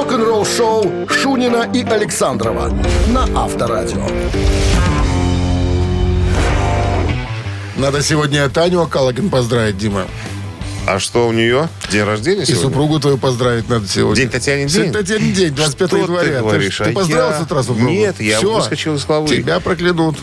Рок-н-ролл-шоу Шунина и Александрова на Авторадио. Надо сегодня Таню Акалагин поздравить, Дима. А что у нее? День рождения И сегодня? супругу твою поздравить надо сегодня. День Татьянин день? Сегодня Татьянин день, 25 Что января. ты говоришь? Ты, ты А поздравил я- с утра супругу? Нет, я Всё, выскочил из головы. Тебя проклянут.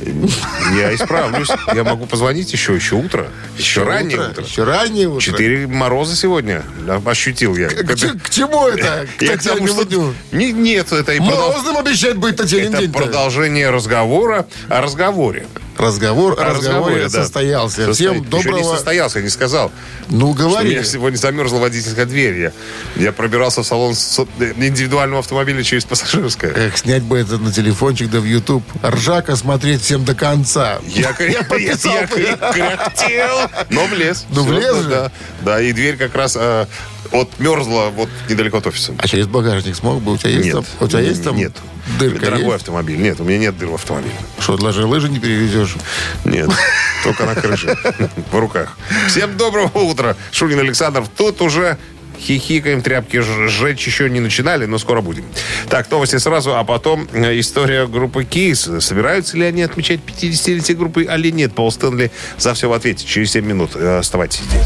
Я исправлюсь. Я могу позвонить еще, еще утро. Еще раннее утро. Еще раннее утро. Четыре мороза сегодня ощутил я. К, ч- к чему это? К Я к тому, Татьяне что... Не- Нет, это и продол- Морозным обещать быть Татьянин это день продолжение разговора о разговоре. Разговор о разговоре да. состоялся. Состоит. Всем Еще не доброго... состоялся, я не сказал. Ну, Что у говори. меня сегодня замерзла водительская дверь. Я, я пробирался в салон индивидуального автомобиля через пассажирское. Эх, снять бы это на телефончик да в YouTube. Ржака смотреть всем до конца. Я, я, я кряхтел, но влез. Ну, влез же? Да, да, и дверь как раз э, вот мерзла вот недалеко от офиса. А через багажник смог бы? У тебя есть Нет. там? У тебя есть там Нет. дырка? Дорогой есть? автомобиль. Нет, у меня нет дыр в автомобиле. Что, даже лыжи не перевезешь? Нет, только на крыше, в руках. Всем доброго утра. Шунин Александр. Тут уже хихикаем, тряпки сжечь еще не начинали, но скоро будем. Так, новости сразу, а потом э, история группы Кейс. Собираются ли они отмечать 50-летие группы, или нет? Пол Стэнли за все в ответе. Через 7 минут. Э, Оставайтесь здесь.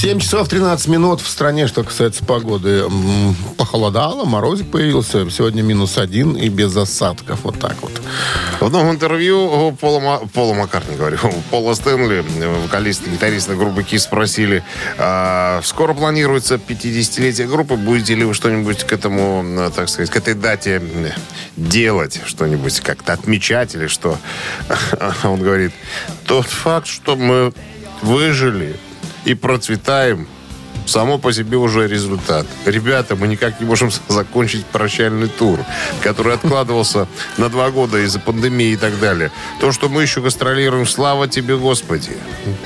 7 часов 13 минут в стране, что касается погоды. Похолодало, морозик появился. Сегодня минус один и без осадков. Вот так вот. В новом интервью Пола, Пола Маккартни, говорю, Пола Стэнли, вокалиста и гитариста группы Кис, спросили, а, скоро планируется 50-летие группы, будете ли вы что-нибудь к этому, э, так сказать, к этой дате э, делать, что-нибудь как-то отмечать или что? Он говорит, тот факт, что мы выжили и процветаем, само по себе уже результат. Ребята, мы никак не можем закончить прощальный тур, который откладывался на два года из-за пандемии и так далее. То, что мы еще гастролируем, слава тебе, Господи.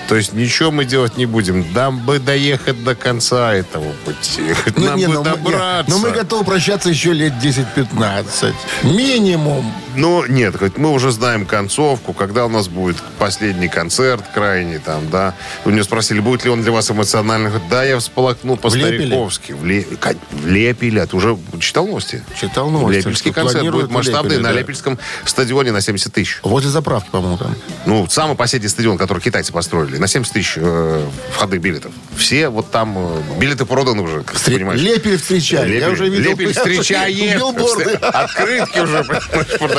То есть ничего мы делать не будем. Нам бы доехать до конца этого пути. Нам не, бы ну, мы, не, добраться. ну, мы готовы прощаться еще лет 10-15. Минимум. Ну, нет, мы уже знаем концовку, когда у нас будет последний концерт крайний там, да. У него спросили, будет ли он для вас эмоциональный. Да, я всполокну по-стариковски. Вле- Кать, Влепили. А ты уже читал новости? Читал новости, Лепельский концерт будет масштабный Лепеле, на да. Лепельском стадионе на 70 тысяч. Возле заправки, по-моему, там. Ну, самый последний стадион, который китайцы построили, на 70 тысяч э, входных билетов. Все вот там э, билеты проданы уже, как ты Встре- понимаешь. Лепель встречали. Я Лепель, уже видел Лепель встречает. билборды. Открытки уже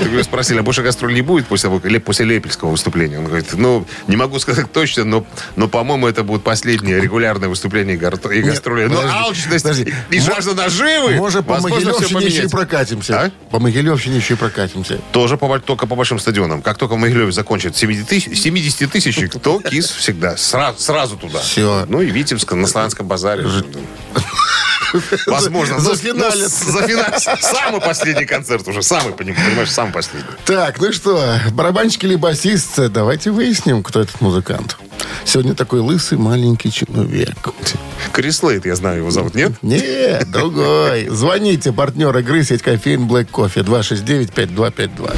Ты спросили, а больше гастроль не будет после, после Лепельского выступления? Он говорит, ну, не могу сказать точно, но, но по-моему, это будет последнее регулярное выступление и гастроли. Ну, подожди, алчность подожди. и жажда наживы, Может, по все Могилевщине еще и прокатимся. А? По Могилевщине еще и прокатимся. Тоже по, только по большим стадионам. Как только в Могилеве закончит 70 тысяч, 70 тысяч, то КИС всегда. Сразу, сразу туда. Всё. Ну и Витебск, на Славянском базаре. Возможно. За- Ну, зафиналят. ну, зафиналят. Самый последний концерт уже. Самый, поним- понимаешь, самый последний. Так, ну что, барабанщик или басист? Давайте выясним, кто этот музыкант. Сегодня такой лысый маленький человек. Крис Лейт, я знаю, его зовут, нет? Нет, другой. Звоните, партнер игры сеть кофеин Black Coffee 269-5252.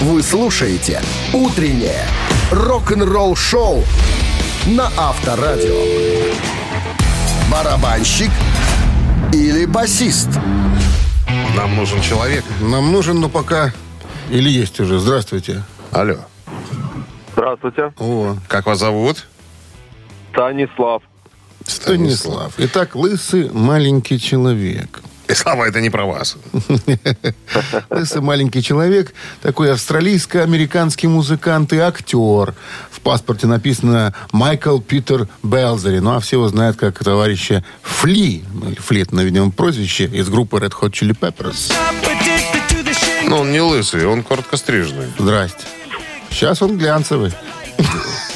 Вы слушаете «Утреннее рок-н-ролл-шоу» на Авторадио. Барабанщик или басист? Нам нужен человек. Нам нужен, но пока... Или есть уже. Здравствуйте. Алло. Здравствуйте. О, Как вас зовут? Станислав. Станислав. Итак, лысый маленький человек. И слава, это не про вас. Лысый маленький человек, такой австралийско-американский музыкант и актер. В паспорте написано Майкл Питер Белзери. Ну, а все его знают как товарища Фли. Ну, Фли, это, видимо, прозвище из группы Red Hot Chili Peppers. Ну, он не лысый, он короткострижный. Здрасте. Сейчас он глянцевый,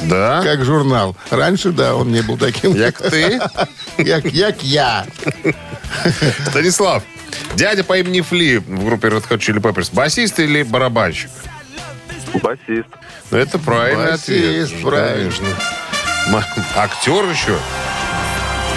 Да? как журнал. Раньше, да, он не был таким. Як ты? Як, як я. Станислав, дядя по имени Фли в группе Red Hot Chili Peppers. Басист или барабанщик? Басист. Ну, это правильный Басист, ответ. правильно. Конечно. М- Актер еще?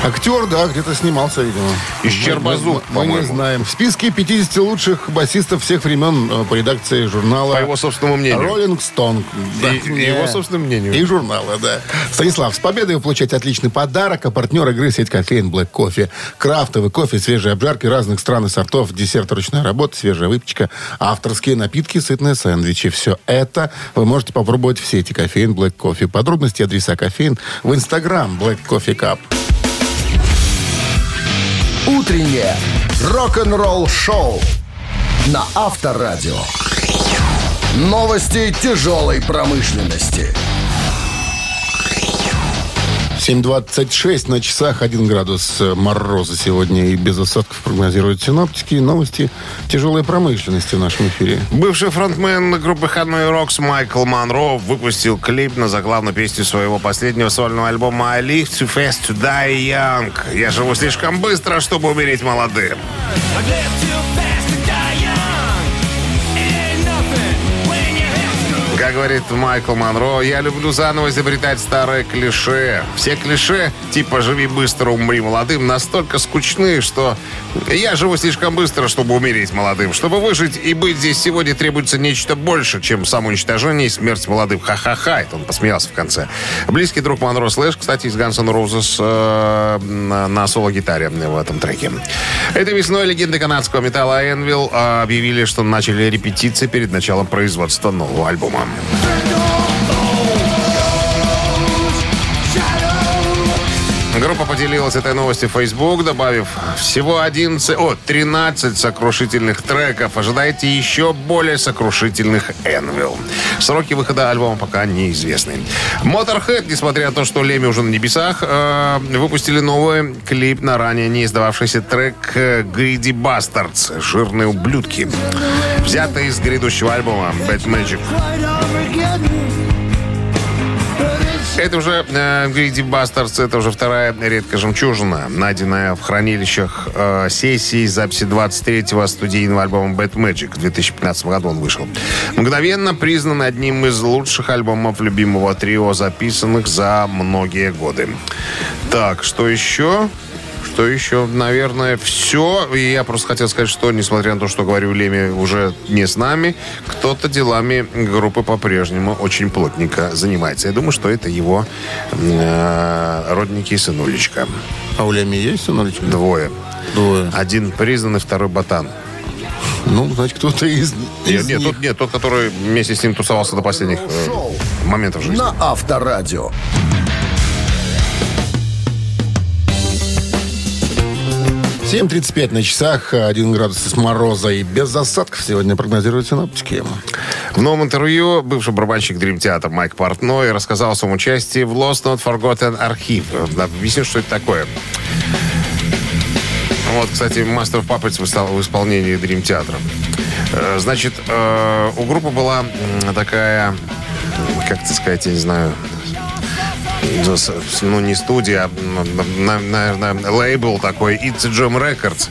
Актер, да, где-то снимался, видимо. Из Щербазу, Мы, мы не знаем. В списке 50 лучших басистов всех времен э, по редакции журнала По его собственному мнению. Роллинг Стоун. И- и его собственному мнению. И журнала, да. Станислав, с победой вы получаете отличный подарок, а партнер игры сеть кофеин Black Кофе. Крафтовый кофе, свежие обжарки разных стран и сортов, десерт ручная работа, свежая выпечка, авторские напитки, сытные сэндвичи. Все это вы можете попробовать в сети кофеин Black Кофе. Подробности адреса кофеин в инстаграм Black Coffee Cup. Утреннее рок-н-ролл-шоу на Авторадио. Новости тяжелой промышленности. 7.26 на часах, 1 градус мороза сегодня и без осадков прогнозируют синоптики. Новости тяжелой промышленности в нашем эфире. Бывший фронтмен группы Hanoi Rocks Майкл Монро выпустил клип на заглавную песню своего последнего сольного альбома I Live Too Fast to Die Young. Я живу слишком быстро, чтобы умереть молодым. Как говорит Майкл Монро, я люблю заново изобретать старые клише. Все клише, типа «живи быстро, умри молодым», настолько скучны, что я живу слишком быстро, чтобы умереть молодым. Чтобы выжить и быть здесь сегодня требуется нечто больше, чем самоуничтожение и смерть молодым. Ха-ха-ха, это он посмеялся в конце. Близкий друг Монро Слэш, кстати, из Guns N' Roses э, на, на соло-гитаре в этом треке. Этой весной легенды канадского металла Энвилл объявили, что начали репетиции перед началом производства нового альбома. Группа поделилась этой новостью в Facebook, добавив всего 11, о, 13 сокрушительных треков. Ожидайте еще более сокрушительных Энвилл. Сроки выхода альбома пока неизвестны. Motorhead, несмотря на то, что Леми уже на небесах, э, выпустили новый клип на ранее не издававшийся трек Greedy Bastards «Жирные ублюдки». Взятый из грядущего альбома Bad Magic. Это уже э, Greedy Bastards, это уже вторая редкая жемчужина, найденная в хранилищах э, сессии записи 23-го студийного альбома Bad Magic. В 2015 году он вышел. Мгновенно признан одним из лучших альбомов любимого трио, записанных за многие годы. Так, что еще? Что еще? Наверное, все. И я просто хотел сказать, что, несмотря на то, что говорю, Леми уже не с нами, кто-то делами группы по-прежнему очень плотненько занимается. Я думаю, что это его э, родники и сынулечка. А у Леми есть сыновичка? Двое. Двое. Один признанный, второй ботан. Ну, значит, кто-то из, Нет, из нет, них. тот, нет, тот, который вместе с ним тусовался до последних э, моментов жизни. На Авторадио. 7.35 на часах, 1 градус с мороза и без осадков сегодня прогнозируют синоптики. В новом интервью бывший барабанщик Dream Theater Майк Портной рассказал о своем участии в Lost Not Forgotten архив. Объясню, что это такое. Вот, кстати, Master of Puppets в исполнении Dream Theater. Э, Значит, э, у группы была такая, как это сказать, я не знаю, ну, ну, не студия, а, на- наверное, лейбл такой It's Jam Records.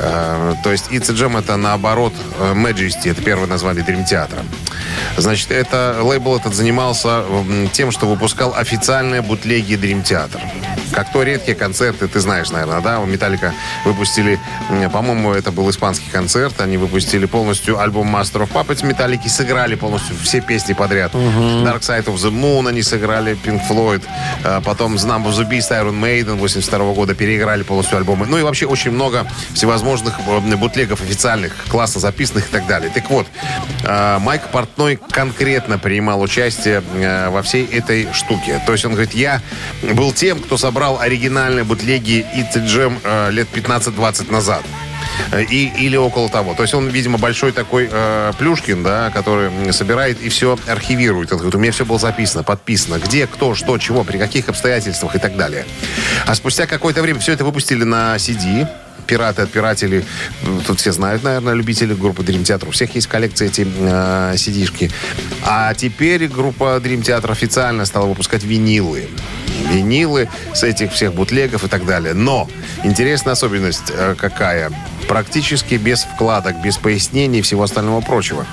Э, То есть It's Jam это наоборот э, Majesty, это первое название Theater. Значит, это лейбл этот занимался тем, что выпускал официальные бутлеги Dream Theater. Как то редкие концерты, ты знаешь, наверное, да? У Металлика выпустили, по-моему, это был испанский концерт. Они выпустили полностью альбом Master of Puppets. Металлики сыграли полностью все песни подряд. Dark Side of the Moon они сыграли, Pink Floyd. А Потом Number of the Beast, Iron Maiden 82 года переиграли полностью альбомы. Ну и вообще очень много всевозможных э, бутлегов официальных, классно записанных и так далее. Так вот, э, Майк Портной конкретно принимал участие э, во всей этой штуке. То есть он говорит, я был тем, кто собрал оригинальные бутлеги a Jam э, лет 15-20 назад. Э, И, или около того. То есть он, видимо, большой такой э, Плюшкин, да, который собирает и все архивирует. Он говорит, у меня все было записано, подписано. Где, кто, что, чего, при каких обстоятельствах и так далее. А спустя какое-то время все это выпустили на CD. Пираты, отпиратели. Тут все знают, наверное, любители группы Dream Theater. У всех есть коллекция эти э, CD-шки. А теперь группа Dream Theater официально стала выпускать винилы винилы с этих всех бутлегов и так далее. Но интересная особенность э, какая? Практически без вкладок, без пояснений и всего остального прочего.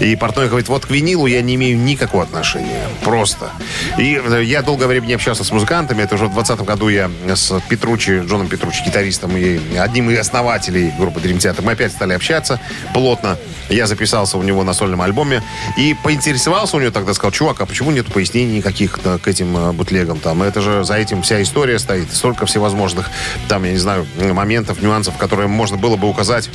И портной говорит, вот к винилу я не имею никакого отношения. Просто. И э, я долгое время не общался с музыкантами. Это уже в 2020 году я с Петручи, Джоном Петручи, гитаристом и одним из основателей группы Dream Theater, мы опять стали общаться плотно. Я записался у него на сольном альбоме и поинтересовался у него тогда, сказал, чувак, а почему нет пояснений никаких к этим э, бутлегам? Там, это же за этим вся история стоит, столько всевозможных, там, я не знаю, моментов, нюансов, которые можно было бы указать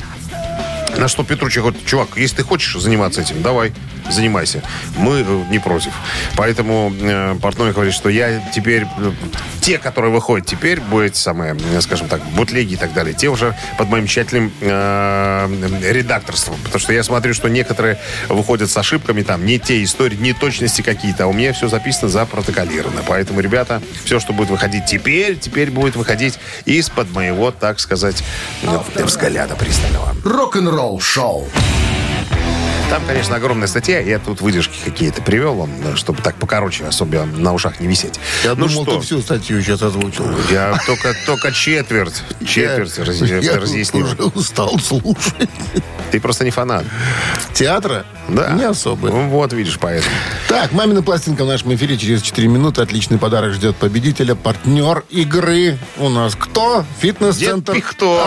на что Петручи говорит, чувак, если ты хочешь заниматься этим, давай, занимайся. Мы э, не против. Поэтому э, портной говорит, что я теперь... Э, те, которые выходят теперь, будут самые, э, скажем так, бутлеги и так далее, те уже под моим тщательным э, редакторством. Потому что я смотрю, что некоторые выходят с ошибками, там, не те истории, не точности какие-то, а у меня все записано запротоколировано. Поэтому, ребята, все, что будет выходить теперь, теперь будет выходить из-под моего, так сказать, взгляда пристального. Рок-н-ролл шоу. Там, конечно, огромная статья. Я тут выдержки какие-то привел вам, чтобы так покороче, особо на ушах не висеть. Я ну думал, что? ты всю статью сейчас озвучил. Я только, только четверть, четверть раз- я разъяснил. уже устал слушать. Ты просто не фанат. Театра? Да. Не особо. Ну, вот, видишь, поэтому. Так, «Мамина пластинка» в нашем эфире через 4 минуты. Отличный подарок ждет победителя. Партнер игры у нас кто? Фитнес-центр.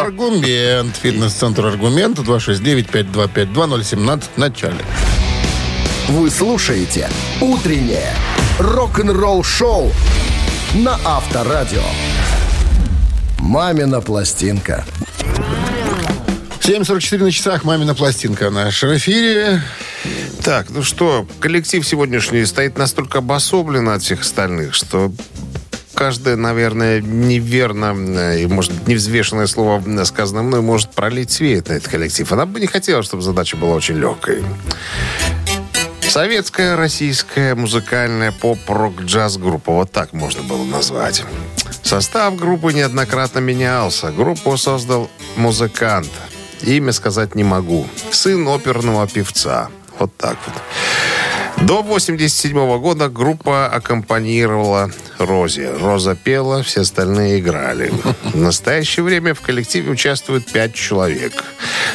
«Аргумент». Фитнес-центр «Аргумент» 269-5252-017 в начале. Вы слушаете «Утреннее рок-н-ролл-шоу» на Авторадио. «Мамина пластинка». 7.44 на часах «Мамина пластинка» в нашем эфире. Так, ну что, коллектив сегодняшний стоит настолько обособленно от всех остальных, что каждое, наверное, неверно э, и, может невзвешенное слово, сказанное мной, может пролить свет на этот коллектив. Она бы не хотела, чтобы задача была очень легкой. Советская, российская, музыкальная поп-рок-джаз-группа. Вот так можно было назвать. Состав группы неоднократно менялся. Группу создал музыкант. Имя сказать не могу. Сын оперного певца. Вот так вот. До 87 года группа аккомпанировала Розе. Роза пела, все остальные играли. В настоящее время в коллективе участвует пять человек.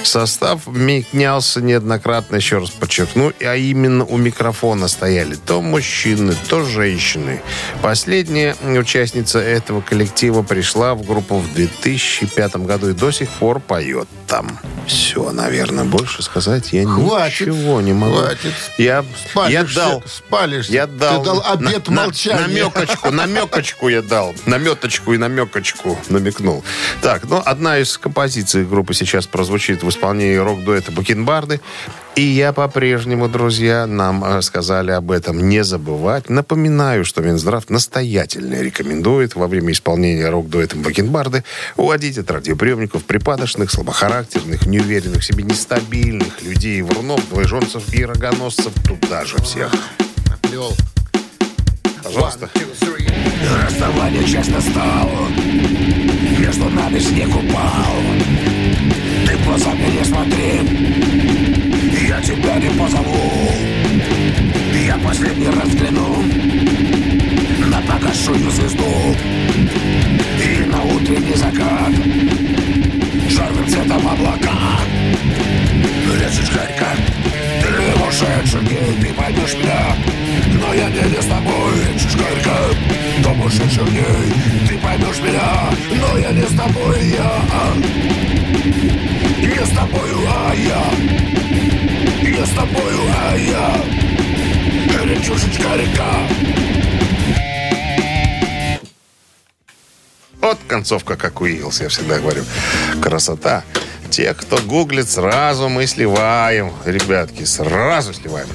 Состав менялся неоднократно, еще раз подчеркну, а именно у микрофона стояли то мужчины, то женщины. Последняя участница этого коллектива пришла в группу в 2005 году и до сих пор поет там. Все, наверное, больше сказать я Хватит. ничего не могу. Хватит. Я, я дал Спалишься. я дал, Ты дал обед на- молчания. намекочку, намекочку я дал. Наметочку и намекочку намекнул. Так, ну, одна из композиций группы сейчас прозвучит в исполнении рок-дуэта Бакенбарды. И я по-прежнему, друзья, нам э, сказали об этом не забывать. Напоминаю, что Минздрав настоятельно рекомендует во время исполнения рок-дуэтом Бакенбарды уводить от радиоприемников припадочных, слабохарактерных, неуверенных в себе, нестабильных людей, врунов, двоеженцев и рогоносцев, туда же всех. Оплел. Пожалуйста. Расставание часто стал Между нами снег упал Ты в глаза мне не смотри тебя не позову. Я последний раз взгляну На погашую звезду. И на утренний закат Черным цветом облака. Лечишь горько Ты ушедший день, ты поймешь меня. Но я не, не с тобой Лечишь горько Дом ушедших дней Ты поймешь меня Но я не с тобой, я Не с тобою, а я Не с тобою, а я Речушечка река Вот концовка, как у Иглс, я всегда говорю. Красота. Те, кто гуглит, сразу мы сливаем. Ребятки, сразу сливаем.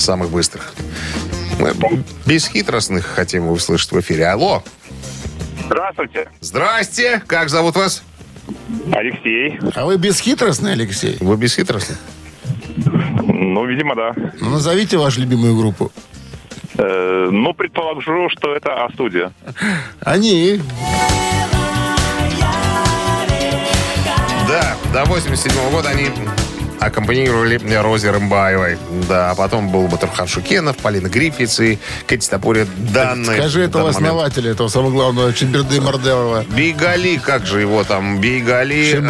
Самых быстрых. Мы бесхитростных хотим услышать в эфире. Алло. Здравствуйте, Здрасте. Как зовут вас? Алексей. А вы бесхитростный, Алексей? Вы бесхитростный? Ну, видимо, да. Ну, назовите вашу любимую группу. Э, ну, предположу, что это А-студия. Они. Да, до 87 года они аккомпанировали Розе Рымбаевой. Да, а потом был Батурхан Шукенов, Полина Гриффитс и Кэти Топури данные. Скажи этого основателя, этого самого главного, Чемберды Марделова. Бейгали, как же его там, Бейгали,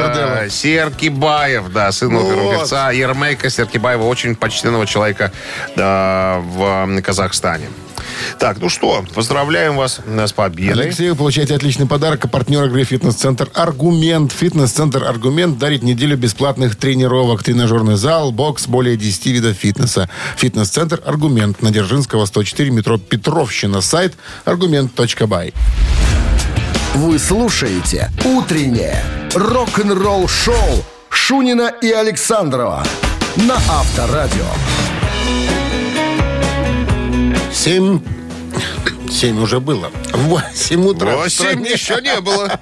э, Серкибаев, да, сын Ну оперного вот. певца Ермейка Серкибаева, очень почтенного человека да, в Казахстане. Так, ну что, поздравляем вас э, с победой. Алексей, вы получаете отличный подарок. А партнер игры «Фитнес-центр Аргумент». «Фитнес-центр Аргумент» дарит неделю бесплатных тренировок. Тренажерный зал, бокс, более 10 видов фитнеса. «Фитнес-центр Аргумент» на Дзержинского, 104, метро Петровщина. Сайт аргумент.бай. Вы слушаете «Утреннее рок-н-ролл-шоу» Шунина и Александрова на Авторадио. 7... 7 уже было. 8 утра. в Восемь стране. еще не было.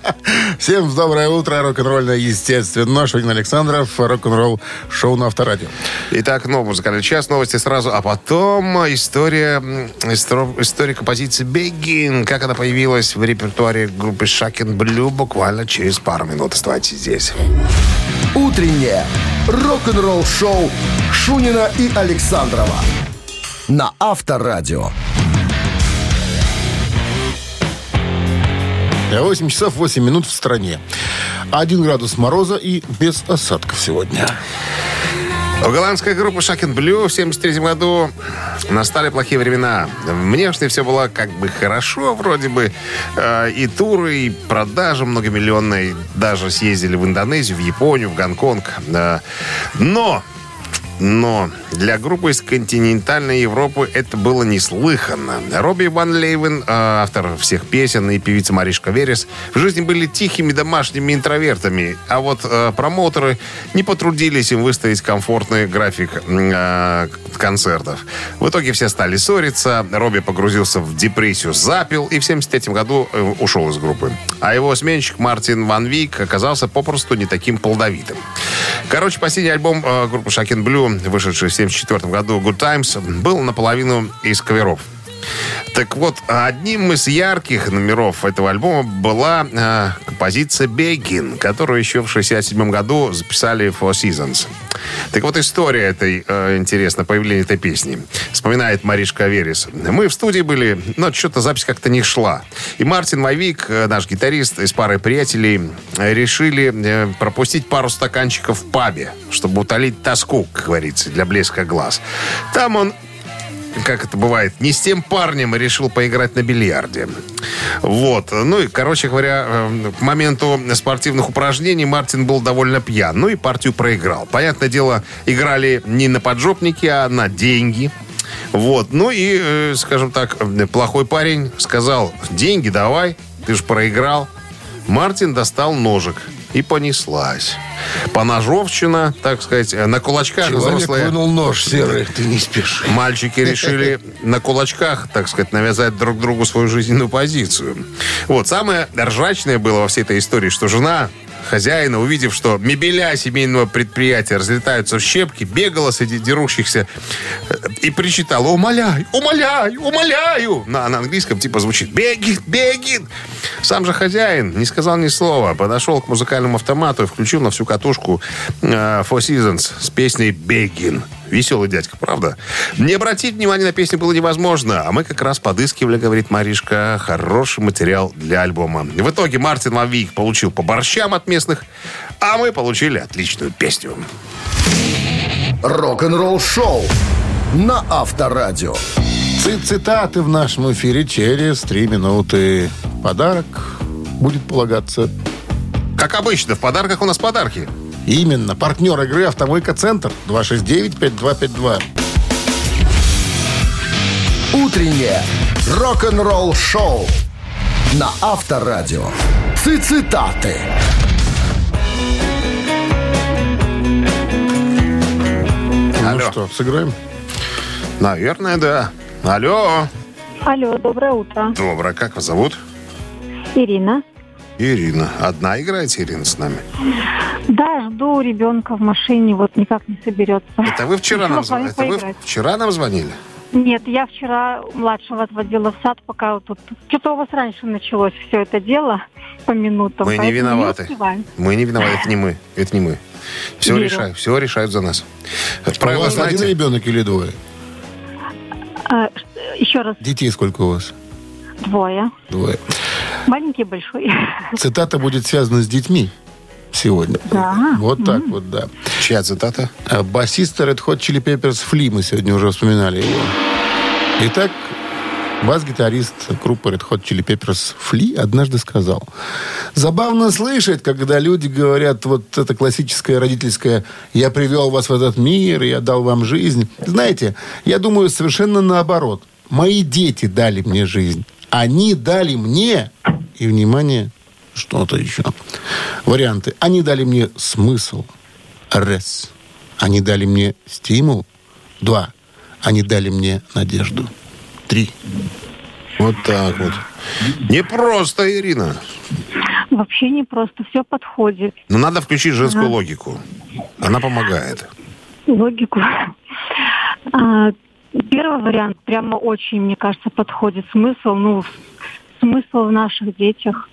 Всем доброе утро. Рок-н-ролльное естественно. Шунин Александров. Рок-н-ролл шоу на Авторадио. Итак, новый музыкальный час, новости сразу, а потом история, история композиции «Begin», как она появилась в репертуаре группы «Шакен Блю» буквально через пару минут. Оставайтесь здесь. Утреннее рок-н-ролл-шоу Шунина и Александрова на Авторадио. 8 часов 8 минут в стране. 1 градус мороза и без осадков сегодня. У голландской группы Шакен Блю в 73 году настали плохие времена. Внешне все было как бы хорошо, вроде бы. Э, И туры, и продажи многомиллионные. Даже съездили в Индонезию, в Японию, в Гонконг. Э, Но но для группы из континентальной Европы это было неслыханно. Робби Ван Лейвен, э, автор всех песен, и певица Маришка Верес, в жизни были тихими домашними интровертами. А вот э, промоутеры не потрудились им выставить комфортный график э, концертов. В итоге все стали ссориться, Робби погрузился в депрессию, запил и в 73 году э, ушел из группы. А его сменщик Мартин Ван Вик оказался попросту не таким плодовитым. Короче, последний альбом группы Шакен Блю, вышедший в 1974 году, Good Times, был наполовину из каверов. Так вот, одним из ярких номеров этого альбома была э, композиция «Begin», которую еще в 1967 году записали Four Seasons. Так вот, история этой, э, интересно, появления этой песни. Вспоминает Маришка Верес. Мы в студии были, но что-то запись как-то не шла. И Мартин Вайвик, э, наш гитарист, и с парой приятелей э, решили э, пропустить пару стаканчиков в пабе, чтобы утолить тоску, как говорится, для блеска глаз. Там он как это бывает, не с тем парнем решил поиграть на бильярде. Вот. Ну и, короче говоря, э, к моменту спортивных упражнений Мартин был довольно пьян. Ну и партию проиграл. Понятное дело, играли не на поджопники, а на деньги. Вот. Ну и, э, скажем так, э, плохой парень сказал, деньги давай, ты же проиграл. Мартин достал ножик. И понеслась. Поножовщина, так сказать, э, на кулачках Человек взрослые... вынул нож серый. Ты не спеши. Мальчики решили на кулачках, так сказать, навязать друг другу свою жизненную позицию. Вот, самое ржачное было во всей этой истории, что жена хозяина, увидев, что мебеля семейного предприятия разлетаются в щепки, бегала среди дерущихся э, и причитала «Умоляю, умоляю, умоляю!» на, на английском типа звучит «Бегин, бегин!» Сам же хозяин не сказал ни слова, подошел к музыкальному автомату и включил на всю катушку э, Four Seasons с песней «Бегин». Веселый дядька, правда? Не обратить внимания на песню было невозможно, а мы как раз подыскивали, говорит Маришка, хороший материал для альбома. В итоге Мартин Лавик получил по борщам от местных, а мы получили отличную песню. Рок-н-ролл-шоу на Авторадио. Ци- Цитаты в нашем эфире через три минуты. Подарок будет полагаться. Как обычно, в подарках у нас подарки. Именно. Партнер игры «Автомойка Центр». 269-5252. Утреннее рок-н-ролл-шоу на Авторадио. Цитаты. Алло. Ну что, сыграем? Наверное, да. Алло. Алло, доброе утро. Доброе. Как вас зовут? Ирина. Ирина. Одна играете, Ирина, с нами? Да, жду ребенка в машине, вот никак не соберется. Это вы вчера нам звонили? Это вы вчера нам звонили? Нет, я вчера младшего отводила в сад, пока вот тут... Что-то у вас раньше началось все это дело по минутам. Мы не виноваты. успеваем. Мы не виноваты, это не мы. Это не мы. Все Верю. решают, все решают за нас. У Правила вас один знаете? ребенок или двое? А, еще раз, Детей сколько у вас? двое. Двое. Маленький большой. Цитата будет связана с детьми сегодня. Да. Вот так вот, да. Чья цитата? А Басист Red Hot Chili Peppers Фли, мы сегодня уже вспоминали его. Итак, бас-гитарист группы Red Hot Chili Peppers Фли однажды сказал, забавно слышать, когда люди говорят, вот это классическое родительское «я привел вас в этот мир, я дал вам жизнь». Знаете, я думаю совершенно наоборот. Мои дети дали мне жизнь. Они дали мне, и, внимание, что-то еще. Варианты. Они дали мне смысл. Рес. Они дали мне стимул. Два. Они дали мне надежду. Три. Вот так вот. Не просто, Ирина. Вообще не просто, все подходит. Но надо включить женскую логику. Она помогает. Логику. А, первый вариант прямо очень, мне кажется, подходит. Смысл, ну, смысл в наших детях.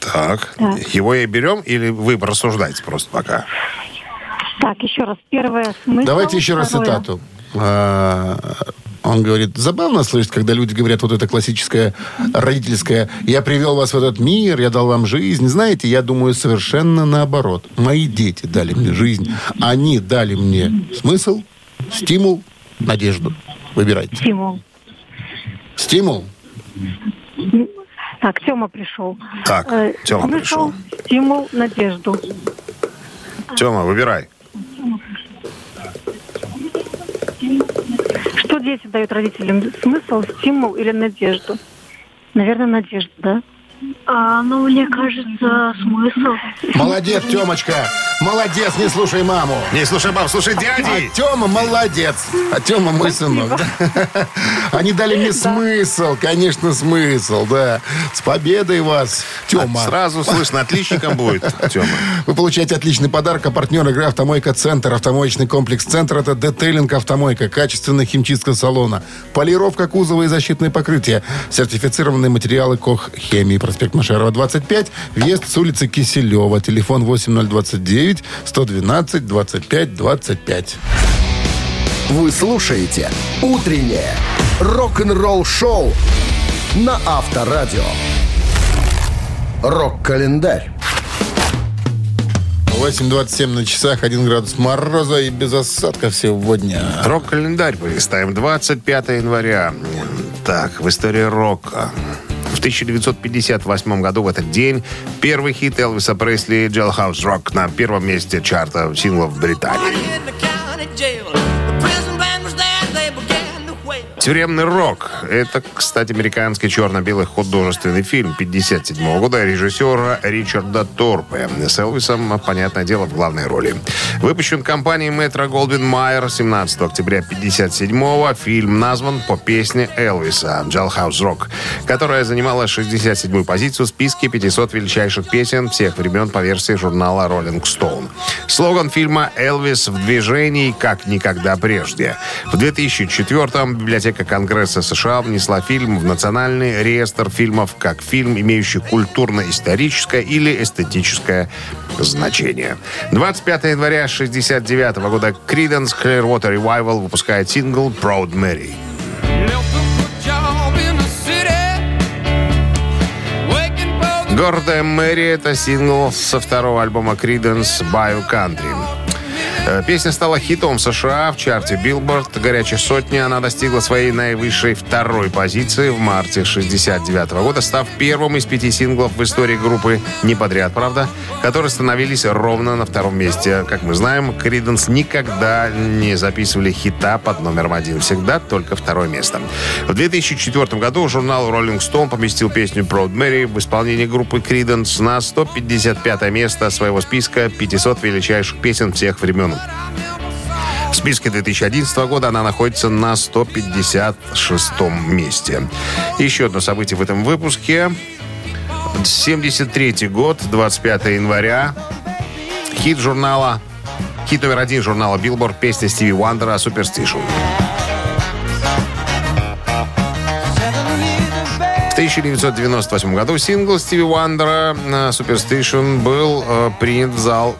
Так. Да. Его и берем или вы рассуждаете просто пока? Так, еще раз. Первое смысл. Давайте еще раз второе- цитату. А, Он говорит, забавно слышать, когда люди говорят вот это классическое родительское «я привел вас в этот мир, я дал вам жизнь». Знаете, я думаю совершенно наоборот. Мои дети дали мне жизнь. Они дали мне смысл, стимул, надежду. Выбирайте. Стимул. Стимул? Так, Тёма пришел. Так, Э, Тёма смысл, пришел. Стимул, надежду. Тема, выбирай. Что дети дают родителям? Смысл, стимул или надежду? Наверное, надежду, да? А, ну, мне кажется, смысл. Молодец, Темочка. Молодец, не слушай маму. Не, слушай, мам, слушай, дяди. А Тема молодец. А Тема мой сынок. да. Они дали мне смысл, конечно, смысл, да. С победой вас, Тема. Сразу слышно, отличником будет, Тема. Вы получаете отличный подарок, а партнер игры «Автомойка Центр». Автомоечный комплекс «Центр» — это детейлинг «Автомойка», качественная химчистка салона, полировка кузова и защитные покрытия, сертифицированные материалы «Кох Хемии». Проспект Машерова, 25, въезд с улицы Киселева. Телефон 8029 112 25 25. Вы слушаете «Утреннее рок-н-ролл-шоу» на Авторадио. Рок-календарь. 8.27 на часах, 1 градус мороза и без осадков сегодня. Рок-календарь полистаем. 25 января. Так, в истории рока. В 1958 году в этот день первый хит Элвиса Пресли «Jailhouse Rock» на первом месте чарта синглов в Британии. Тюремный рок. Это, кстати, американский черно-белый художественный фильм 57 года режиссера Ричарда Торпе. С Элвисом, понятное дело, в главной роли. Выпущен компанией Метро Голдвин Майер 17 октября 57 Фильм назван по песне Элвиса «Jailhouse Rock», которая занимала 67-ю позицию в списке 500 величайших песен всех времен по версии журнала Rolling Stone. Слоган фильма «Элвис в движении, как никогда прежде». В 2004-м библиотека Конгресса США внесла фильм в Национальный реестр фильмов как фильм, имеющий культурно-историческое или эстетическое значение. 25 января 1969 года Creedence Clearwater Revival выпускает сингл «Proud Mary». Гордая Мэри — это сингл со второго альбома Creedence Bio Country. Э, Песня стала хитом США в чарте Billboard. Горячей сотни она достигла своей наивысшей второй позиции в марте 69 года, став первым из пяти синглов в истории группы «Не подряд, правда», которые становились ровно на втором месте. Как мы знаем, Creedence никогда не записывали хита под номером один. Всегда только второе место. В 2004 году журнал Rolling Stone поместил песню Proud Mary в исполнении группы Creedence на 155 место своего списка 500 величайших песен всех времен. В списке 2011 года она находится на 156 месте. Еще одно событие в этом выпуске. 73 год, 25 января. Хит журнала, хит номер один журнала Billboard, песня Стиви Уандера «Superstition». В 1998 году сингл Стиви Уандера «Superstition» был э, принят в зал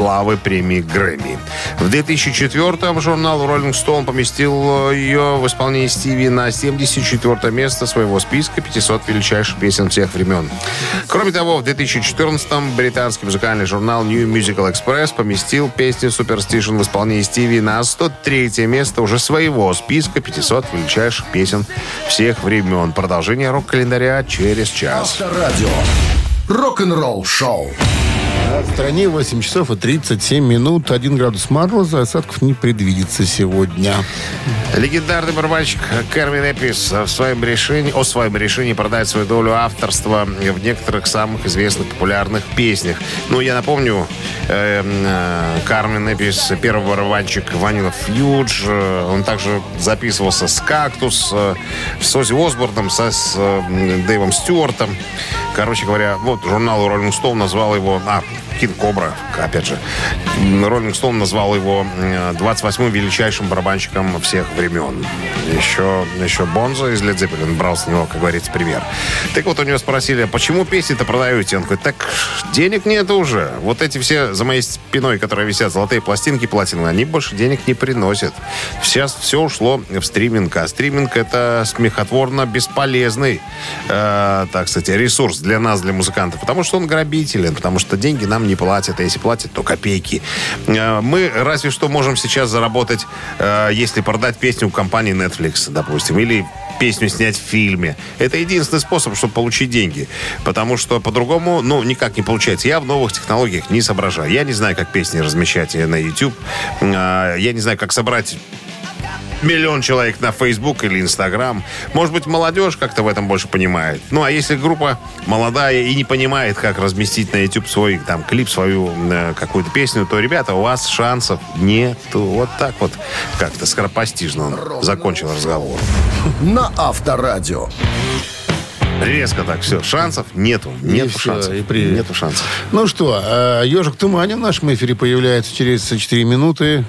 славы премии Грэмми. В 2004-м журнал Rolling Stone поместил ее в исполнении Стиви на 74 место своего списка 500 величайших песен всех времен. Кроме того, в 2014-м британский музыкальный журнал New Musical Express поместил песню Superstition в исполнении Стиви на 103 место уже своего списка 500 величайших песен всех времен. Продолжение рок-календаря через час. Авторадио. Рок-н-ролл шоу. В стране 8 часов и 37 минут. 1 градус мороза. Осадков не предвидится сегодня. Легендарный барабанщик Кервин Эпис в своем решении, о своем решении продать свою долю авторства в некоторых самых известных популярных песнях. Ну, я напомню, э, э, Кармен Эпис, первый барабанщик Ванила Фьюдж, э, он также записывался с Кактус, э, с Ози Осборном, со, с э, Дэйвом Стюартом. Короче говоря, вот журнал Rolling Stone назвал его... А, Кин Кобра, опять же. Роллинг Стоун назвал его э, 28-м величайшим барабанщиком всех времен. Еще, еще Бонзо из Led Zeppelin брал с него, как говорится, пример. Так вот, у него спросили, а почему песни-то продаете? Он говорит, так денег нет уже. Вот эти все за моей спиной, которые висят, золотые пластинки платиновые, они больше денег не приносят. Сейчас все ушло в стриминг. А стриминг это смехотворно бесполезный, э, так сказать, ресурс для нас, для музыкантов. Потому что он грабителен, потому что деньги нам не платят, а если платят, то копейки. Э, Мы разве что можем сейчас заработать, э, если продать песню у компании Netflix, допустим, или песню снять в фильме. Это единственный способ, чтобы получить деньги. Потому что по-другому, ну, никак не получается. Я в новых технологиях не соображаю. Я не знаю, как песни размещать на YouTube. Э, Я не знаю, как собрать миллион человек на Facebook или Instagram. Может быть, молодежь как-то в этом больше понимает. Ну, а если группа молодая и не понимает, как разместить на YouTube свой там клип, свою э, какую-то песню, то, ребята, у вас шансов нету. Вот так вот как-то скоропостижно он закончил разговор. На Авторадио. Резко так, все, шансов нету. Нету всё, шансов. и привет. Нету шансов. Ну что, э, ежик Туманин в нашем эфире появляется через 4 минуты.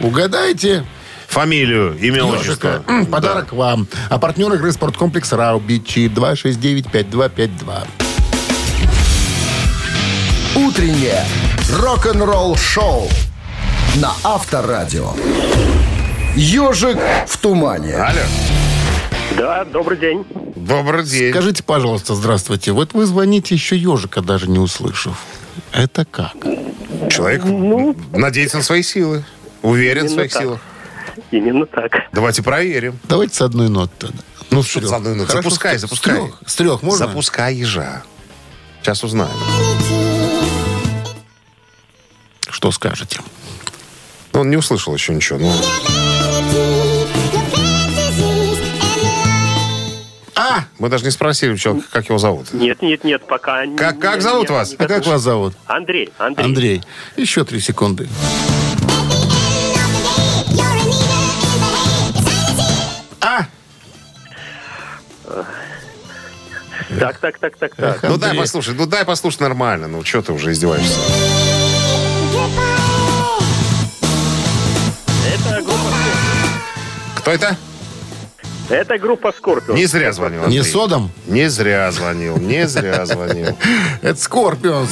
Угадайте. Фамилию, имя, отчество. Подарок вам. А партнер игры «Спорткомплекс Раубичи» 269-5252. Утреннее рок-н-ролл шоу на Авторадио. Ежик в тумане. Алло, Да, добрый день. добрый день. Скажите, пожалуйста, здравствуйте. Вот вы звоните еще ежика, даже не услышав. Это как? Человек надеется на свои силы. Уверен в своих так. силах. Именно так. Давайте проверим. Давайте с одной ноты тогда. Ну, с Что с одной ноты? Запускай, запускай. С трех, с трех можно? Запускай ежа. Сейчас узнаем. Что скажете? Ну, Он не услышал еще ничего. Ну, А! мы даже не спросили у человека, как его зовут. Нет, нет, нет, пока... не- Как- как зовут не- вас? А как вас зовут? Андрей, Андрей. Андрей. Еще три секунды. А! Так, так, так, так, так. Ну дай послушай, ну дай послушать нормально. Ну что ты уже издеваешься? Это группа, Кто это? это группа Скорпион. Не зря звонил Не Андрей. содом? Не зря звонил, не зря звонил. Это Скорпионс.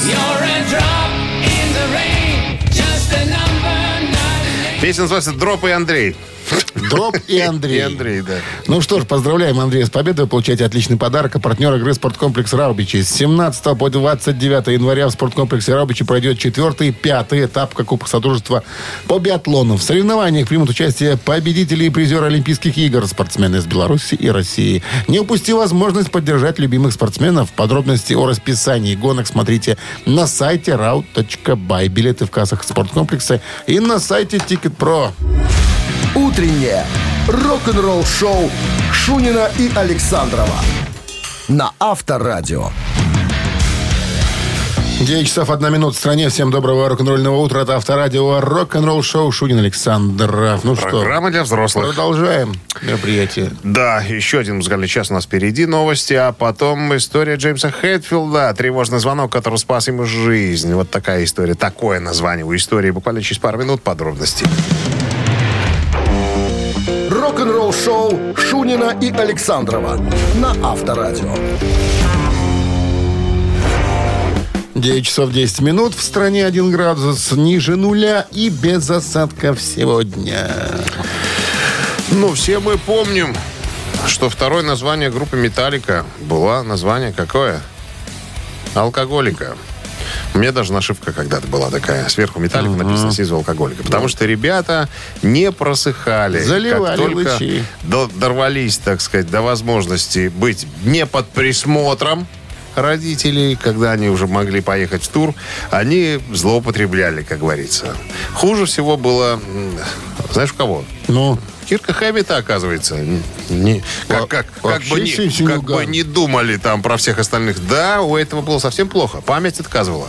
Песня называется «Дроп и Андрей». Дроп и Андрей. И Андрей, да. Ну что ж, поздравляем Андрея с победой. Вы получаете отличный подарок. А партнер игры «Спорткомплекс Раубичи». С 17 по 29 января в «Спорткомплексе Раубичи» пройдет четвертый и пятый этап Кубка Содружества по биатлону. В соревнованиях примут участие победители и призеры Олимпийских игр, спортсмены из Беларуси и России. Не упусти возможность поддержать любимых спортсменов. Подробности о расписании гонок смотрите на сайте raut.by. Билеты в кассах спорткомплекса и на сайте Ticket.pro. Утреннее рок-н-ролл шоу Шунина и Александрова на Авторадио. 9 часов 1 минута в стране. Всем доброго рок-н-ролльного утра. Это авторадио рок-н-ролл шоу Шунин Александров. Ну что, Программа для взрослых. продолжаем мероприятие. Да, еще один музыкальный час у нас впереди. Новости, а потом история Джеймса Хэтфилда. Тревожный звонок, который спас ему жизнь. Вот такая история. Такое название у истории. Буквально через пару минут подробностей. Рок-н-ролл-шоу Шунина и Александрова на Авторадио. 9 часов 10 минут. В стране 1 градус ниже нуля и без осадков сегодня. Ну, все мы помним, что второе название группы «Металлика» было название какое? Алкоголика. У меня даже нашивка когда-то была такая. Сверху металлика написано снизу алкоголика. Потому что ребята не просыхали. Заливали как только лучи. до- дорвались, так сказать, до возможности быть не под присмотром родителей, когда они уже могли поехать в тур, они злоупотребляли, как говорится. Хуже всего было, знаешь, у кого? Ну, Кирка Хэммита, оказывается. Не, как, как, как, бы не, как бы не думали там про всех остальных. Да, у этого было совсем плохо. Память отказывала.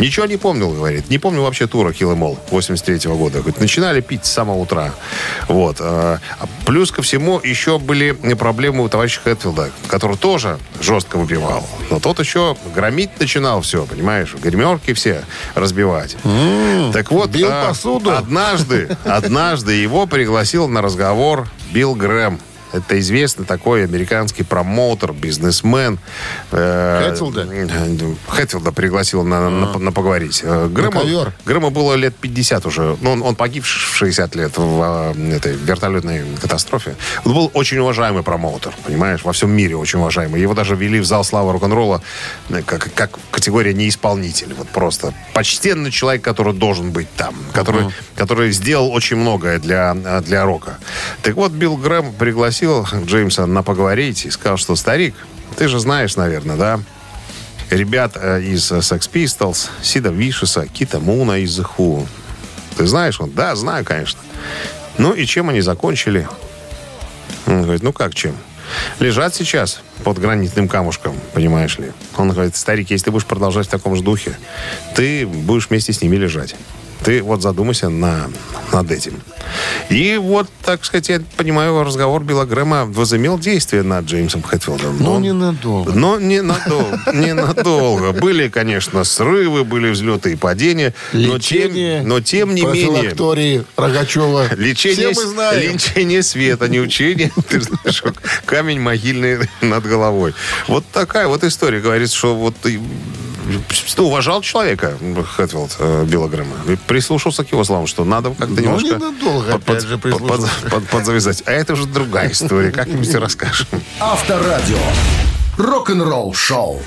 Ничего не помнил, говорит. Не помню вообще тура Kill Em All 83 года. Говорит, начинали пить с самого утра. Вот. А Плюс ко всему еще были проблемы у товарища Хэтфилда, который тоже жестко выпивал. Но тот еще громить начинал все, понимаешь? Гримерки все разбивать. так вот, бил а, посуду. Однажды, однажды его пригласил на разговор Билл Грэм. Это известный такой американский промоутер, бизнесмен. Э, Хэтфилда? Хэтфилда пригласил на, на- на поговорить. Грэму, ковер. Грэму было лет 50 уже. Ну, он, он погиб в 60 лет в а, этой вертолетной катастрофе. Он был очень уважаемый промоутер, понимаешь, во всем мире очень уважаемый. Его даже ввели в зал славы рок-н-ролла э, как, как категория неисполнитель. Вот просто почтенный человек, который должен быть там, который, который сделал очень многое для, для рока. Так вот, Билл Грэм пригласил Джеймса на поговорить и сказал, что старик, ты же знаешь, наверное, да, ребят э, из э, Sex Pistols, Сида Вишеса, Кита Муна из The. Ты знаешь? Он, да, знаю, конечно. Ну и чем они закончили? Он говорит, ну как чем? Лежат сейчас под гранитным камушком, понимаешь ли. Он говорит, старик, если ты будешь продолжать в таком же духе, ты будешь вместе с ними лежать. Ты вот задумайся на, над этим. И вот, так сказать, я понимаю, разговор Билла Грэма возымел действие над Джеймсом Хэтфилдом. ну Он- ненадолго. но ненадолго. Ненадолго. Были, конечно, срывы, были взлеты и падения. Но Лечение тем, но тем не менее... Рогачева. Лечение, Все мы знаем. лечение света, не учение. Ты знаешь, камень могильный над головой. Вот такая вот история. Говорится, что вот уважал человека Хэтфилд э, Билла Грэма. Прислушался к его словам, что надо как-то Ну, немножко ненадолго, под- опять же, под- под- под- подзавязать. А это уже другая история. Как-нибудь расскажем. Авторадио. Рок-н-ролл-шоу.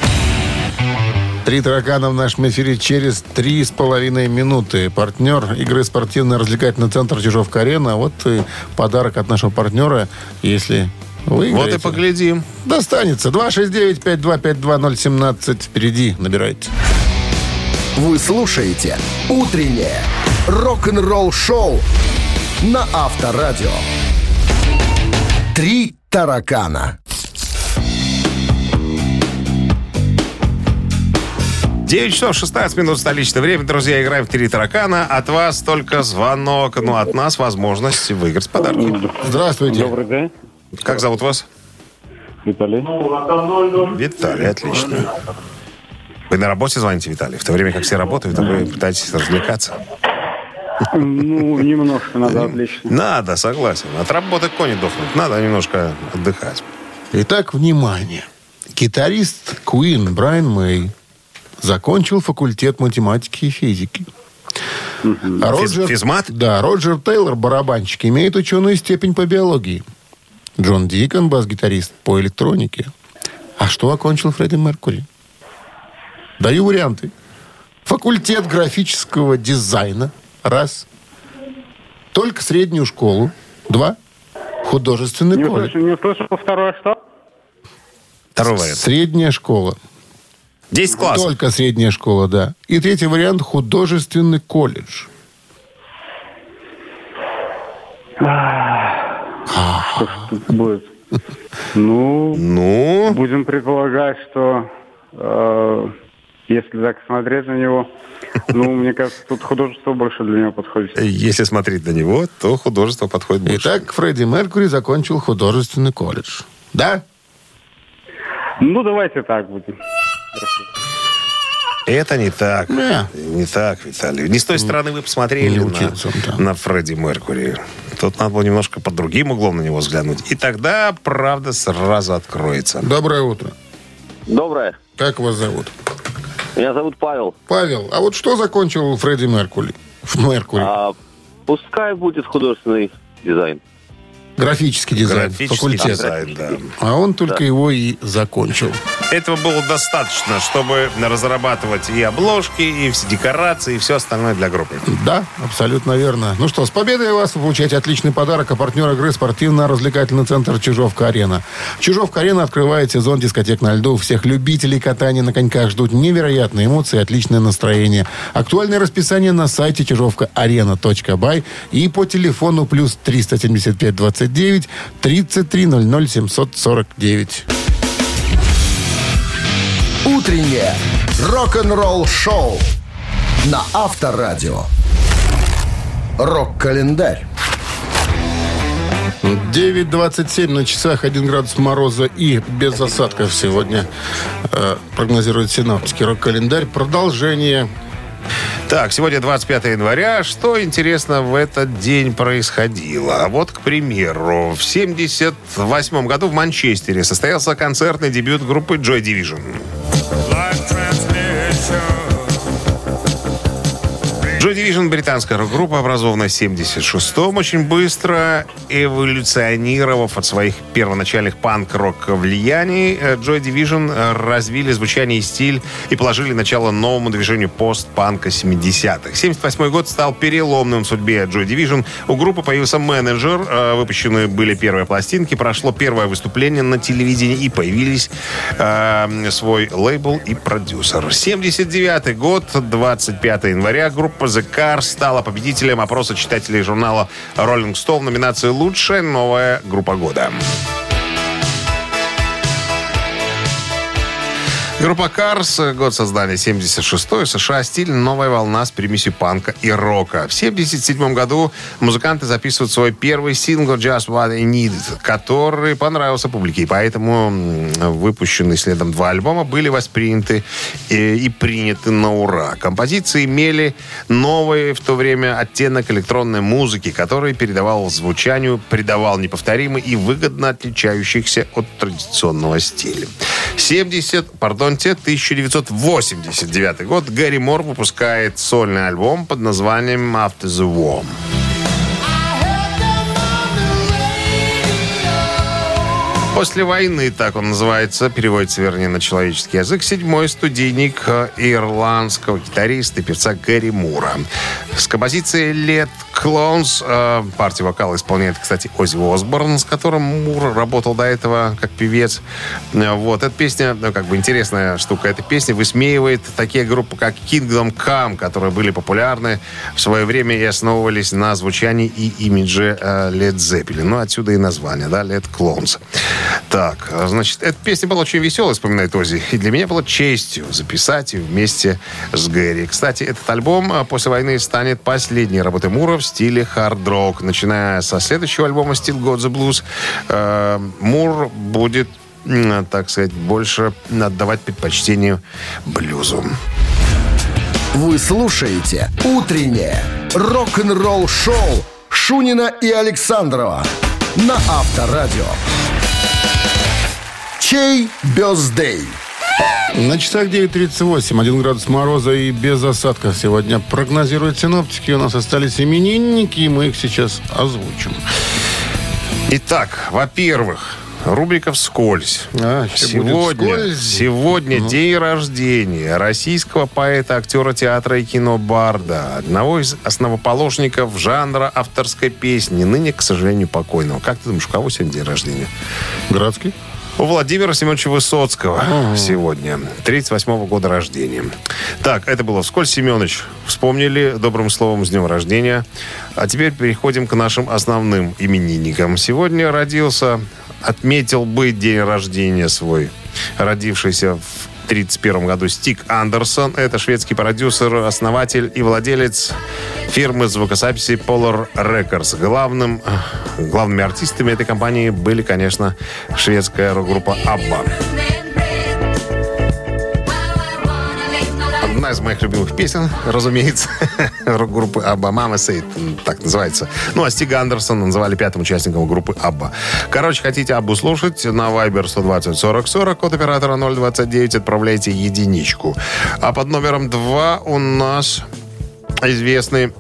Три таракана в нашем эфире через три с половиной минуты. Партнер игры спортивно-развлекательный центр Чижовка-Арена. Вот и подарок от нашего партнера, если вы Вот и поглядим. Достанется. 269-5252-017. Впереди набирайте. Вы слушаете «Утреннее рок-н-ролл-шоу» на Авторадио. Три таракана. 9 часов 16 минут столичное время. Друзья, играем в «Три таракана». От вас только звонок. Ну, от нас возможность выиграть подарки. Здравствуйте. Добрый день. Как зовут вас? Виталий. Виталий, отлично. Вы на работе звоните, Виталий? В то время как все работают, а вы пытаетесь развлекаться? Ну, немножко надо отвлечься. Надо, согласен. От работы кони дохнут. Надо немножко отдыхать. Итак, внимание. Гитарист Queen Брайан Мэй закончил факультет математики и физики. Физ- физмат? Да, Роджер Тейлор, барабанщик, имеет ученую степень по биологии. Джон Дикон, бас-гитарист по электронике. А что окончил Фредди Меркури? Даю варианты. Факультет графического дизайна. Раз. Только среднюю школу. Два. Художественный Не колледж. услышал, не услышал второе что? Второй вариант. Средняя школа. 10 классов. Только средняя школа, да. И третий вариант – художественный колледж. Что ж тут будет? Ну, Ну, будем предполагать, что э, если так смотреть на него, ну, мне кажется, тут художество больше для него подходит. если смотреть на него, то художество подходит больше. Итак, Фредди Меркури закончил художественный колледж. Да? Ну, давайте так будем. Это не так. Не. Не так, Виталий. Не с той стороны вы посмотрели Не на, учился на Фредди Меркури. Тут надо было немножко под другим углом на него взглянуть. И тогда правда сразу откроется. Доброе утро. Доброе. Как вас зовут? Меня зовут Павел. Павел, а вот что закончил Фредди Меркури? В Меркури. А, пускай будет художественный дизайн. Графический дизайн, Графический факультет. дизайн, да. А он только его и закончил. Этого было достаточно, чтобы разрабатывать и обложки, и все декорации, и все остальное для группы. Да, абсолютно верно. Ну что, с победой вас вы получаете отличный подарок. А партнер игры спортивно-развлекательный центр «Чижовка-арена». «Чижовка-арена» открывает сезон дискотек на льду. Всех любителей катания на коньках ждут невероятные эмоции и отличное настроение. Актуальное расписание на сайте чижовка-арена.бай и по телефону плюс 375 29 33 00 749. Утреннее рок-н-ролл-шоу на Авторадио. Рок-календарь. 9.27 на часах, 1 градус мороза и без осадков сегодня э, прогнозирует синаптики рок-календарь. Продолжение. Так, сегодня 25 января. Что интересно в этот день происходило? Вот, к примеру, в 78 году в Манчестере состоялся концертный дебют группы Joy Division. Joy Division – британская рок-группа, образованная в 76-м, очень быстро эволюционировав от своих первоначальных панк-рок влияний, э, Joy Division э, развили звучание и стиль и положили начало новому движению пост-панка 70-х. 78 год стал переломным в судьбе Joy Division. У группы появился менеджер, э, выпущены были первые пластинки, прошло первое выступление на телевидении и появились э, свой лейбл и продюсер. 79 год, 25 января, группа The Cars стала победителем опроса читателей журнала Rolling Stone в номинации «Лучшая новая группа года». Группа Cars, год создания 76-й, США, стиль «Новая волна» с примесью панка и рока. В 77 году музыканты записывают свой первый сингл «Just What I Need», который понравился публике, и поэтому выпущенные следом два альбома были восприняты и, и приняты на ура. Композиции имели новый в то время оттенок электронной музыки, который передавал звучанию, придавал неповторимый и выгодно отличающихся от традиционного стиля. 70, пардонте, 1989 год Гэри Мор выпускает сольный альбом под названием After the War. После войны, так он называется, переводится, вернее, на человеческий язык, седьмой студийник э, ирландского гитариста и певца Гэри Мура. С композицией «Let Clones» э, партию вокала исполняет, кстати, Оззи Осборн, с которым Мур работал до этого как певец. Э, Вот, эта песня, ну, как бы интересная штука, эта песня высмеивает такие группы, как Kingdom Come, которые были популярны в свое время и основывались на звучании и имидже Led Zeppelin. Ну, отсюда и название, да, Let Clones. Так, а, значит, эта песня была очень веселая, вспоминает Ози. И для меня было честью записать ее вместе с Гэри. Кстати, этот альбом а, после войны станет последней работой Мура в стиле хард-рок. Начиная со следующего альбома «Still Got the Blues», э, Мур будет, так сказать, больше отдавать предпочтению блюзу. Вы слушаете «Утреннее рок-н-ролл-шоу» Шунина и Александрова на Авторадио. Чей бездей? На часах 9.38, 1 градус мороза и без осадков сегодня прогнозируют синоптики. У нас остались именинники, и мы их сейчас озвучим. Итак, во-первых, рубрика «Вскользь». А, Сегодня, вскользь. сегодня день рождения российского поэта, актера театра и кино Барда, одного из основоположников жанра авторской песни, ныне, к сожалению, покойного. Как ты думаешь, у кого сегодня день рождения? Градский? У Владимира Семеновича Высоцкого сегодня, 38 года рождения. Так, это было вскользь, Семенович. Вспомнили добрым словом с днем рождения. А теперь переходим к нашим основным именинникам. Сегодня родился, отметил бы день рождения свой, родившийся в 1931 году Стик Андерсон. Это шведский продюсер, основатель и владелец фирмы звукозаписи Polar Records. Главным, главными артистами этой компании были, конечно, шведская рок-группа ABBA. Одна из моих любимых песен, разумеется, рок-группы Абба. Мама Сейд, так называется. Ну, а Стига Андерсона называли пятым участником группы Абба. Короче, хотите Аббу слушать? На Viber 120 40 40, код оператора 029, отправляйте единичку. А под номером 2 у нас известный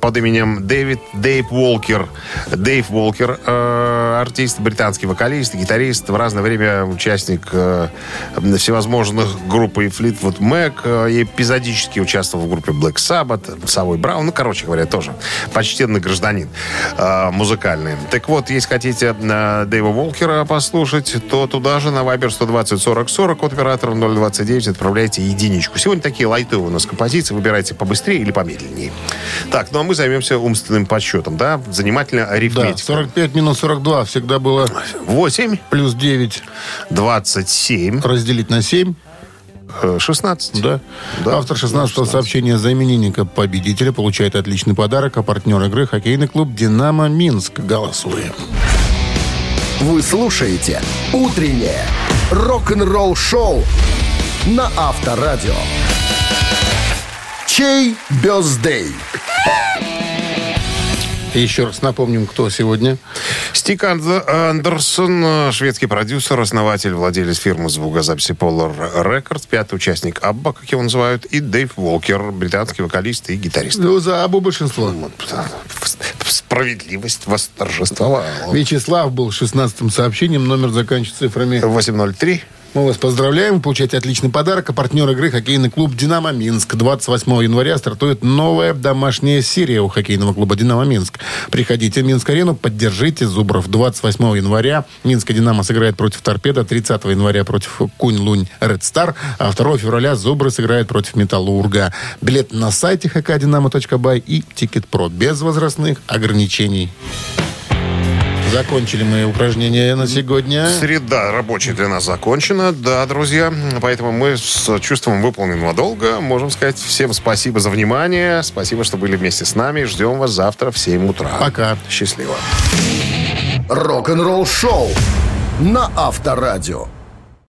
под именем Дэвид Дейв Уолкер. Дэйв Уолкер, э, артист, британский вокалист, гитарист, в разное время участник э, всевозможных групп и Fleetwood Mac, э, эпизодически участвовал в группе Black Sabbath, Савой Браун, ну, короче говоря, тоже почтенный гражданин э, музыкальный. Так вот, если хотите э, Дэйва Уолкера послушать, то туда же на Viber 120 40 40 от оператора 029 отправляйте единичку. Сегодня такие лайтовые у нас композиции, выбирайте побыстрее или помедленнее. Так, ну а мы займемся умственным подсчетом, да? Занимательная Да, арифметика. 45 минус 42 всегда было 8, плюс 9 27, разделить на 7. э, 16. Да. Да, Автор 16 16. сообщения за именинника победителя получает отличный подарок, а партнер игры хоккейный клуб «Динамо Минск». Голосуем. Вы слушаете «Утреннее рок-н-ролл-шоу» на Авторадио. Чей бездей? Еще раз напомним, кто сегодня. Стик Анд- Андерсон, э, шведский продюсер, основатель, владелец фирмы звукозаписи Polar Records, пятый участник Абба, как его называют, и Дэйв Уолкер, британский вокалист и гитарист. Ну, За Абу большинство. Вот, Справедливость восторжествовала. Вячеслав был 16-м сообщением. Номер заканчивается цифрами 803. Мы вас поздравляем. Вы получаете отличный подарок. А партнер игры хоккейный клуб «Динамо Минск». 28 января стартует новая домашняя серия у хоккейного клуба «Динамо Минск». Приходите в Минск-арену, поддержите Зубров. 28 января Минская «Динамо» сыграет против «Торпеда», 30 января против «Кунь-Лунь Ред Стар», а 2 февраля «Зубры» сыграет против «Металлурга». Билет на сайте hkdinamo.by и «Тикет.Про» без возрастных ограничений. Закончили мы упражнения на сегодня. Среда рабочая для нас закончена, да, друзья. Поэтому мы с чувством выполненного долга можем сказать всем спасибо за внимание. Спасибо, что были вместе с нами. Ждем вас завтра в 7 утра. Пока. Счастливо. Рок-н-ролл-шоу на Авторадио.